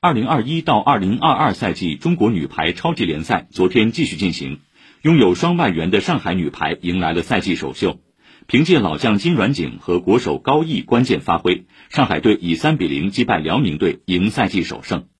二零二一到二零二二赛季中国女排超级联赛昨天继续进行，拥有双外援的上海女排迎来了赛季首秀。凭借老将金软景和国手高毅关键发挥，上海队以三比零击败辽宁队，赢赛季首胜。